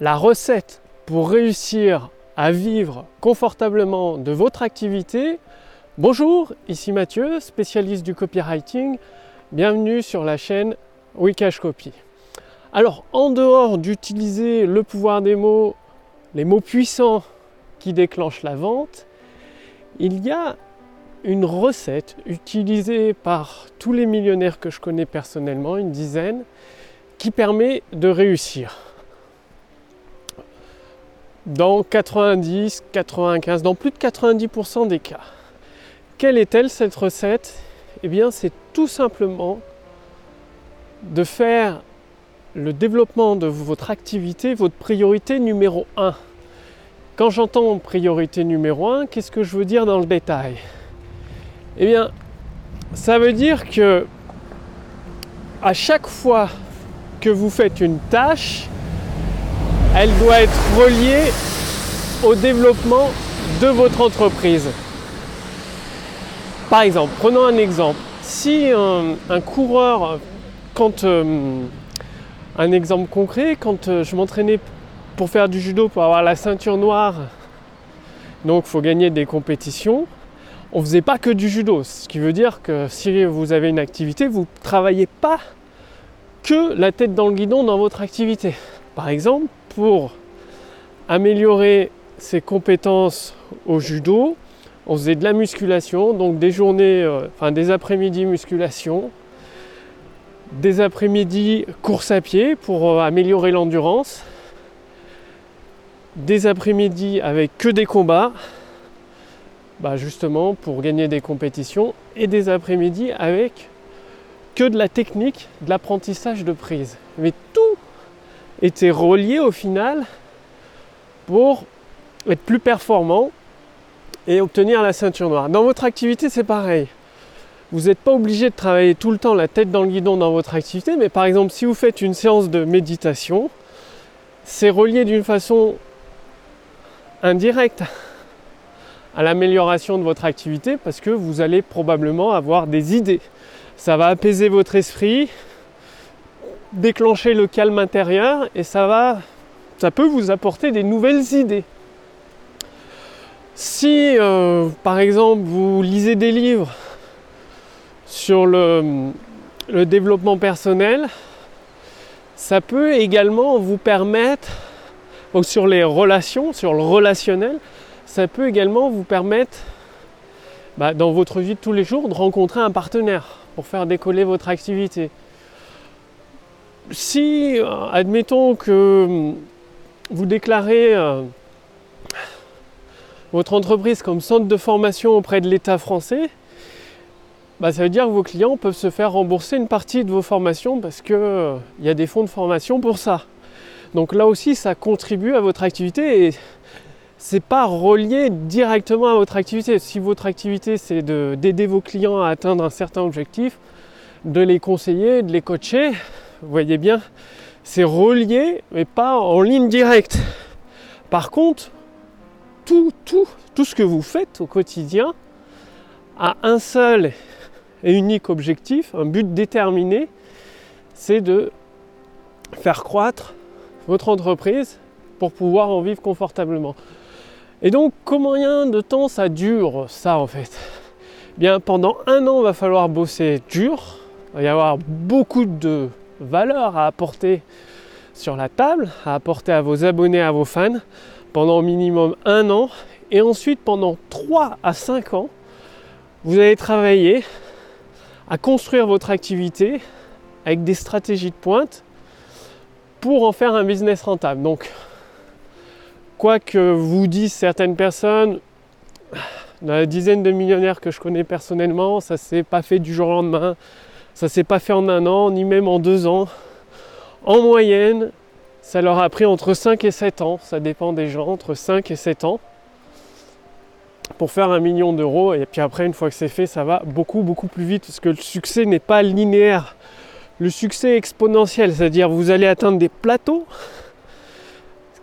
la recette pour réussir à vivre confortablement de votre activité. Bonjour, ici Mathieu, spécialiste du copywriting. Bienvenue sur la chaîne Wikash Copy. Alors, en dehors d'utiliser le pouvoir des mots, les mots puissants qui déclenchent la vente, il y a une recette utilisée par tous les millionnaires que je connais personnellement, une dizaine, qui permet de réussir dans 90, 95, dans plus de 90% des cas. Quelle est-elle cette recette? Eh bien, c'est tout simplement de faire le développement de votre activité votre priorité numéro 1. Quand j'entends priorité numéro 1, qu'est-ce que je veux dire dans le détail? Eh bien, ça veut dire que à chaque fois que vous faites une tâche, elle doit être reliée au développement de votre entreprise. Par exemple, prenons un exemple. Si un, coureur, quand euh, un exemple concret, quand euh, je m'entraînais pour faire du judo, pour avoir la ceinture noire, donc il faut gagner des compétitions, on ne faisait pas que du judo. Ce qui veut dire que si vous avez une activité, vous ne travaillez pas que la tête dans le guidon dans votre activité. Par exemple, pour améliorer ses compétences au judo, on faisait de la musculation, donc des journées, euh, enfin des après-midi musculation, des après-midi course à pied pour euh, améliorer l'endurance, des après-midi avec que des combats, bah justement pour gagner des compétitions, et des après-midi avec que de la technique, de l'apprentissage de prise. Mais tout était relié au final pour être plus performant et obtenir la ceinture noire. Dans votre activité, c'est pareil. Vous n'êtes pas obligé de travailler tout le temps la tête dans le guidon dans votre activité, mais par exemple, si vous faites une séance de méditation, c'est relié d'une façon indirecte à l'amélioration de votre activité parce que vous allez probablement avoir des idées. Ça va apaiser votre esprit, déclencher le calme intérieur et ça va ça peut vous apporter des nouvelles idées. Si euh, par exemple vous lisez des livres sur le, développement personnel, ça peut également vous permettre, sur les relations, sur le relationnel, ça peut également vous permettre bah, dans votre vie de tous les jours de rencontrer un partenaire pour faire décoller votre activité si, euh, admettons que vous déclarez euh, votre entreprise comme centre de formation auprès de l'État français, bah, ça veut dire que vos clients peuvent se faire rembourser une partie de vos formations parce qu'il euh, y a des fonds de formation pour ça. Donc là aussi, ça contribue à votre activité et c'est pas relié directement à votre activité. Si votre activité c'est d'aider vos clients à atteindre un certain objectif, de les conseiller, de les coacher, vous voyez bien, c'est relié, mais pas en ligne directe. Par contre, tout, tout, tout ce que vous faites au quotidien a un seul et unique objectif, un but déterminé, c'est de faire croître votre entreprise pour pouvoir en vivre confortablement. Et donc, combien de temps ça dure ça en fait? Bien, pendant un an, il va falloir bosser dur. Il va y avoir beaucoup de valeur à apporter sur la table, à apporter à vos abonnés, à vos fans pendant au minimum un an. Et ensuite, pendant 3 à 5 ans, vous allez travailler à construire votre activité avec des stratégies de pointe pour en faire un business rentable. Donc, quoi que vous disent certaines personnes, dans la dizaine de millionnaires que je connais personnellement, ça s'est pas fait du jour au lendemain. Ça s'est pas fait en un an, ni même en deux ans. En moyenne, ça leur a pris entre 5 et 7 ans, ça dépend des gens, entre 5 et 7 ans, pour faire un million d'euros. Et puis après, une fois que c'est fait, ça va beaucoup, beaucoup plus vite, parce que le succès n'est pas linéaire. Le succès est exponentiel, c'est-à-dire vous allez atteindre des plateaux,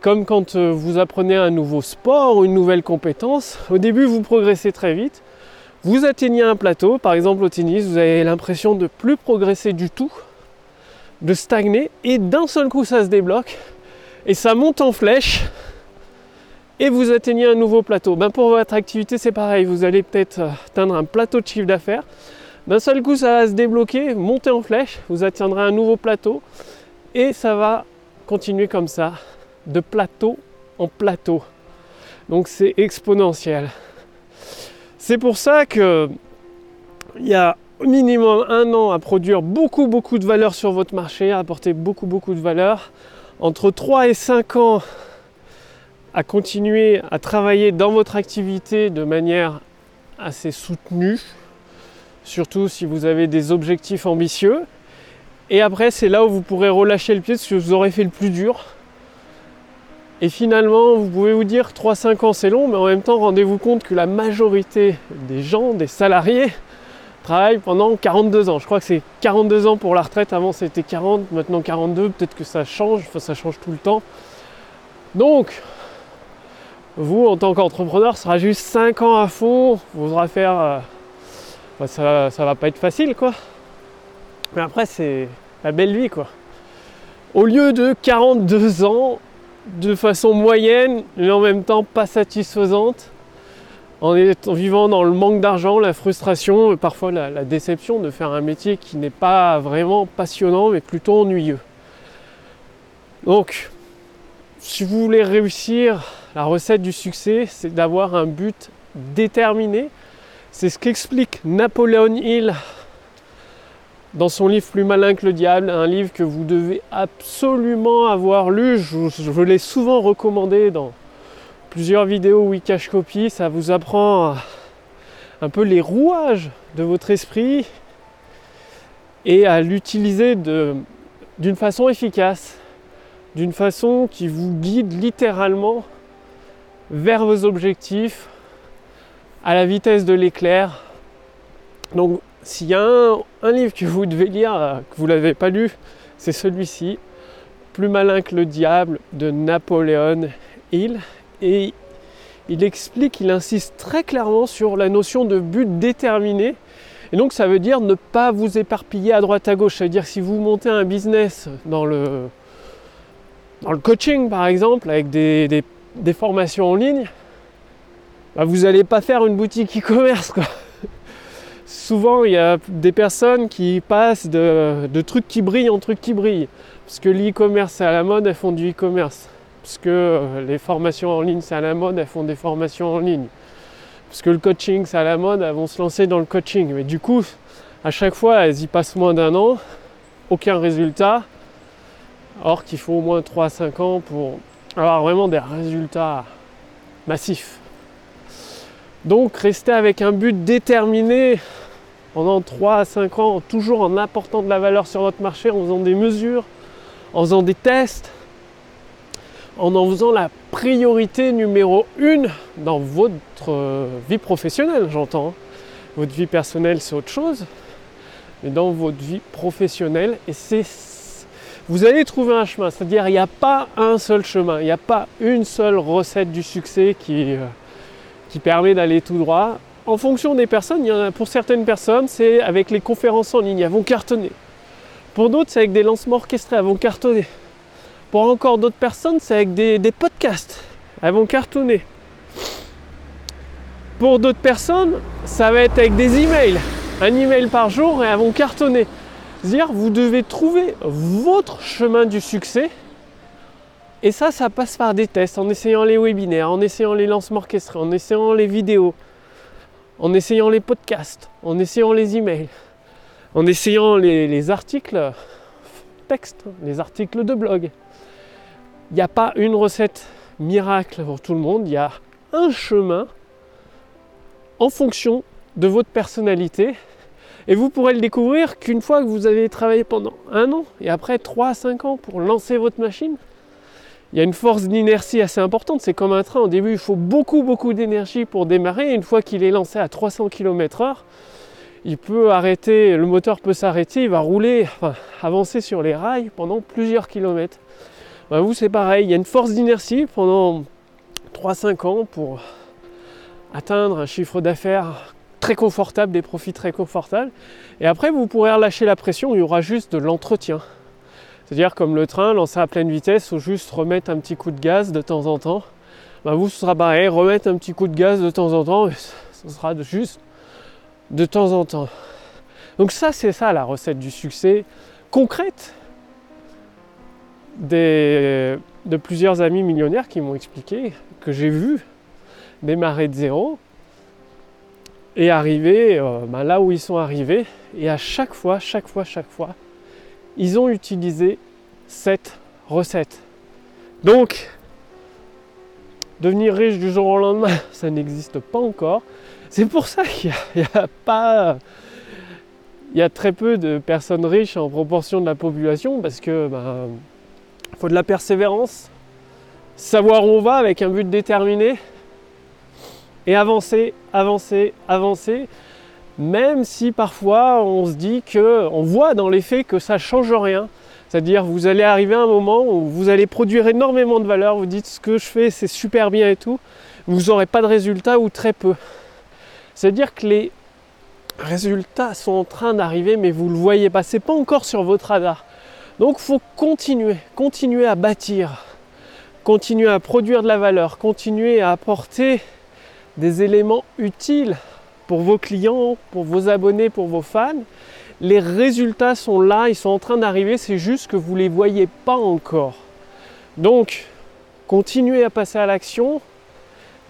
comme quand euh, vous apprenez un nouveau sport ou une nouvelle compétence. Au début, vous progressez très vite. Vous atteignez un plateau, par exemple au tennis, vous avez l'impression de plus progresser du tout, de stagner, et d'un seul coup ça se débloque, et ça monte en flèche et vous atteignez un nouveau plateau. Ben pour votre activité, c'est pareil, vous allez peut-être atteindre un plateau de chiffre d'affaires. D'un seul coup, ça va se débloquer, monter en flèche, vous atteindrez un nouveau plateau et ça va continuer comme ça, de plateau en plateau. Donc c'est exponentiel. C'est pour ça que il y a minimum un an à produire beaucoup beaucoup de valeur sur votre marché, à apporter beaucoup beaucoup de valeur. Entre 3 et 5 ans à continuer à travailler dans votre activité de manière assez soutenue, surtout si vous avez des objectifs ambitieux. Et après, c'est là où vous pourrez relâcher le pied parce que vous aurez fait le plus dur. Et finalement, vous pouvez vous dire 3-5 ans c'est long, mais en même temps, rendez-vous compte que la majorité des gens, des salariés, travaillent pendant 42 ans. Je crois que c'est 42 ans pour la retraite. Avant c'était 40, maintenant 42. Peut-être que ça change, ça change tout le temps. Donc, vous, en tant qu'entrepreneur, sera juste 5 ans à fond, vous faudra faire. Euh, ça, ça va pas être facile, quoi. Mais après, c'est la belle vie, quoi. Au lieu de 42 ans, de façon moyenne, mais en même temps pas satisfaisante, en, vivant dans le manque d'argent, la frustration, parfois la déception de faire un métier qui n'est pas vraiment passionnant, mais plutôt ennuyeux. Donc, si vous voulez réussir la recette du succès, c'est d'avoir un but déterminé. C'est ce qu'explique Napoléon Hill dans son livre Plus malin que le diable, un livre que vous devez absolument avoir lu. Je, l'ai souvent recommandé dans plusieurs vidéos Wikash Copy. Ça vous apprend un peu les rouages de votre esprit et à l'utiliser d'une façon efficace, d'une façon qui vous guide littéralement vers vos objectifs à la vitesse de l'éclair. Donc s'il y a un, livre que vous devez lire, euh, que vous ne l'avez pas lu, c'est celui-ci, Plus malin que le diable de Napoléon Hill. Et il explique, il insiste très clairement sur la notion de but déterminé. Et donc ça veut dire ne pas vous éparpiller à droite à gauche. Ça veut dire si vous montez un business dans le, dans le coaching par exemple, avec des des formations en ligne, bah, vous n'allez pas faire une boutique e-commerce. Souvent, il y a des personnes qui passent de, trucs qui brillent en trucs qui brillent. Parce que l'e-commerce c'est à la mode, elles font du e-commerce. Parce que euh, les formations en ligne c'est à la mode, elles font des formations en ligne. Parce que le coaching c'est à la mode, elles vont se lancer dans le coaching. Mais du coup, à chaque fois, elles y passent moins d'un an, aucun résultat. Or qu'il faut au moins 3-5 ans pour, avoir vraiment des résultats massifs. Donc rester avec un but déterminé pendant 3 à 5 ans, toujours en apportant de la valeur sur votre marché, en faisant des mesures, en faisant des tests, en en faisant la priorité numéro 1 dans votre euh, vie professionnelle, j'entends. Hein. Votre vie personnelle, c'est autre chose. Mais dans votre vie professionnelle, et c'est vous allez trouver un chemin. C'est-à-dire, il n'y a pas un seul chemin, il n'y a pas une seule recette du succès qui, euh, qui permet d'aller tout droit. En fonction des personnes, il y en a, pour certaines personnes, c'est avec les conférences en ligne, elles vont cartonner. Pour d'autres, c'est avec des lancements orchestrés, elles vont cartonner. Pour encore d'autres personnes, c'est avec des, des podcasts, elles vont cartonner. Pour d'autres personnes, ça va être avec des emails. Un email par jour et elles vont cartonner dire vous devez trouver votre chemin du succès. Et ça, ça passe par des tests, en essayant les webinaires, en essayant les lancements orchestrés, en essayant les vidéos, en essayant les podcasts, en essayant les emails, en essayant les, articles textes, les articles de blog. Il n'y a pas une recette miracle pour tout le monde, il y a un chemin en fonction de votre personnalité et vous pourrez le découvrir qu'une fois que vous avez travaillé pendant un an et après 3 à 5 ans pour lancer votre machine, il y a une force d'inertie assez importante. C'est comme un train. Au début, il faut beaucoup, beaucoup d'énergie pour démarrer. Une fois qu'il est lancé à 300 km/h, il peut arrêter, le moteur peut s'arrêter, il va rouler, avancer sur les rails pendant plusieurs kilomètres. Ben, vous, c'est pareil. Il y a une force d'inertie pendant 3-5 ans pour atteindre un chiffre d'affaires très confortable, des profits très confortables. Et après, vous pourrez relâcher la pression, il y aura juste de l'entretien. C'est-à-dire comme le train, lancé à pleine vitesse, ou juste remettre un petit coup de gaz de temps en temps. Bah, vous, ce sera pareil, remettre un petit coup de gaz de temps en temps, ce sera juste de temps en temps. Donc ça, c'est ça la recette du succès concrète de plusieurs amis millionnaires qui m'ont expliqué, que j'ai vu démarrer de zéro et arriver euh, bah, là où ils sont arrivés. Et à chaque fois, chaque fois, chaque fois, ils ont utilisé cette recette. Donc, devenir riche du jour au lendemain, ça n'existe pas encore. C'est pour ça qu'il n'y a, pas. Il y a très peu de personnes riches en proportion de la population parce que ben, faut de la persévérance, savoir où on va avec un but déterminé et avancer, avancer, avancer. Même si parfois on se dit que, on voit dans les faits que ça ne change rien. C'est-à-dire vous allez arriver à un moment où vous allez produire énormément de valeur, vous dites ce que je fais c'est super bien et tout, vous n'aurez pas de résultats ou très peu. C'est-à-dire que les résultats sont en train d'arriver mais vous ne le voyez pas, c'est pas encore sur votre radar. Donc il faut continuer, continuer à bâtir, continuer à produire de la valeur, continuer à apporter des éléments utiles pour vos clients, pour vos abonnés, pour vos fans. Les résultats sont là, ils sont en train d'arriver, c'est juste que vous ne les voyez pas encore. Donc, continuez à passer à l'action.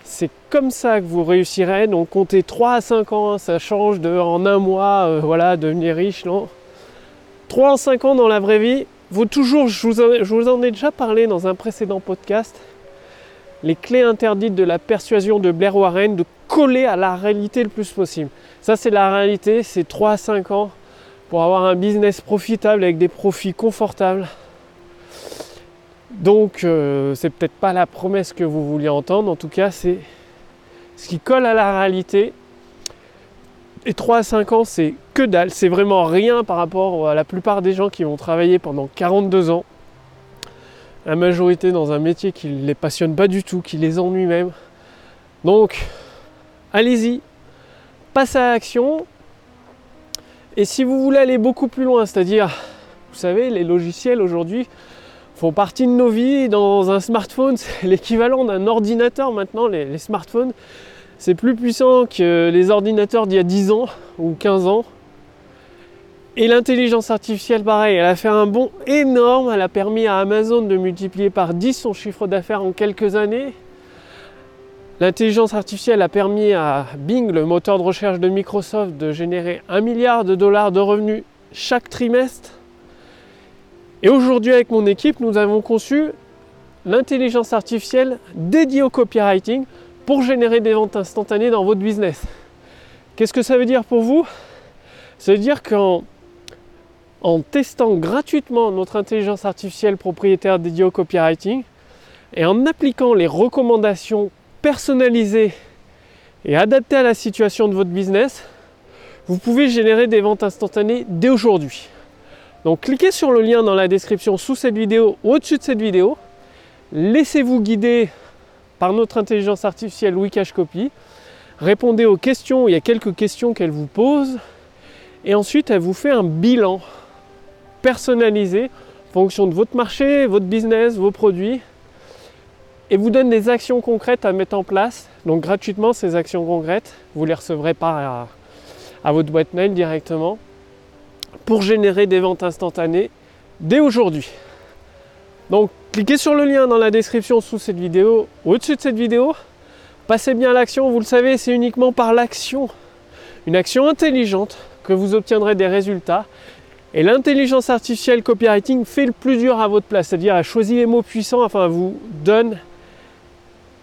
C'est comme ça que vous réussirez. Donc, comptez 3 à 5 ans, ça change de en un mois, euh, voilà, devenir riche, non? 3 à 5 ans dans la vraie vie, vous toujours, je vous, en, je vous en ai déjà parlé dans un précédent podcast, les clés interdites de la persuasion de Blair Warren, de coller à la réalité le plus possible. Ça, c'est la réalité, c'est 3 à 5 ans pour avoir un business profitable avec des profits confortables. Donc, euh, c'est peut-être pas la promesse que vous vouliez entendre, en tout cas, c'est ce qui colle à la réalité. Et 3 à 5 ans, c'est que dalle, c'est vraiment rien par rapport à la plupart des gens qui vont travailler pendant 42 ans la majorité dans un métier qui ne les passionne pas du tout, qui les ennuie même. Donc, allez-y, passez à l'action. Et si vous voulez aller beaucoup plus loin, c'est-à-dire, vous savez, les logiciels aujourd'hui font partie de nos vies. Dans un smartphone, c'est l'équivalent d'un ordinateur maintenant, les, les smartphones. C'est plus puissant que les ordinateurs d'il y a 10 ans ou 15 ans. Et l'intelligence artificielle, pareil, elle a fait un bond énorme. Elle a permis à Amazon de multiplier par 10 son chiffre d'affaires en quelques années. L'intelligence artificielle a permis à Bing, le moteur de recherche de Microsoft, de générer un milliard de dollars de revenus chaque trimestre. Et aujourd'hui, avec mon équipe, nous avons conçu l'intelligence artificielle dédiée au copywriting pour générer des ventes instantanées dans votre business. Qu'est-ce que ça veut dire pour vous? Ça veut dire qu'en en testant gratuitement notre intelligence artificielle propriétaire dédiée au copywriting et en appliquant les recommandations personnalisées et adaptées à la situation de votre business, vous pouvez générer des ventes instantanées dès aujourd'hui. Donc cliquez sur le lien dans la description sous cette vidéo ou au-dessus de cette vidéo. Laissez-vous guider par notre intelligence artificielle Wikash Copy. Répondez aux questions, il y a quelques questions qu'elle vous pose. Et ensuite, elle vous fait un bilan personnalisé en fonction de votre marché, votre business, vos produits, et vous donne des actions concrètes à mettre en place. Donc gratuitement, ces actions concrètes, vous les recevrez pas à, votre boîte mail directement pour générer des ventes instantanées dès aujourd'hui. Donc cliquez sur le lien dans la description sous cette vidéo, au-dessus de cette vidéo. Passez bien à l'action, vous le savez, c'est uniquement par l'action, une action intelligente, que vous obtiendrez des résultats et l'intelligence artificielle copywriting fait le plus dur à votre place, c'est-à-dire elle choisit les mots puissants, enfin vous donne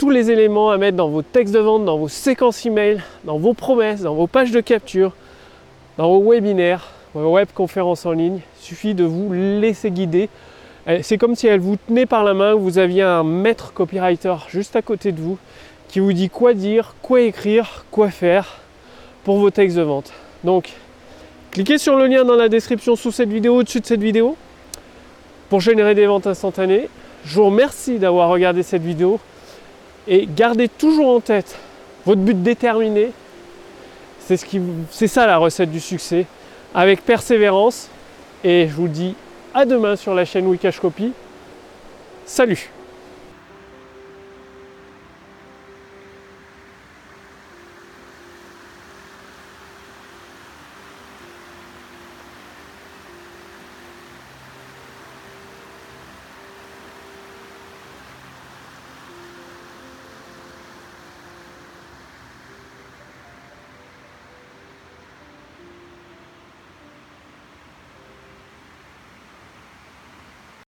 tous les éléments à mettre dans vos textes de vente, dans vos séquences email, dans vos promesses, dans vos pages de capture, dans vos webinaires, vos web conférences en ligne. Il suffit de vous laisser guider. C'est comme si elle vous tenait par la main, vous aviez un maître copywriter juste à côté de vous qui vous dit quoi dire, quoi écrire, quoi faire pour vos textes de vente. Donc Cliquez sur le lien dans la description sous cette vidéo, au-dessus de cette vidéo, pour générer des ventes instantanées. Je vous remercie d'avoir regardé cette vidéo et gardez toujours en tête votre but déterminé. C'est ce ça la recette du succès, avec persévérance. Et je vous dis à demain sur la chaîne Wikash Copy. Salut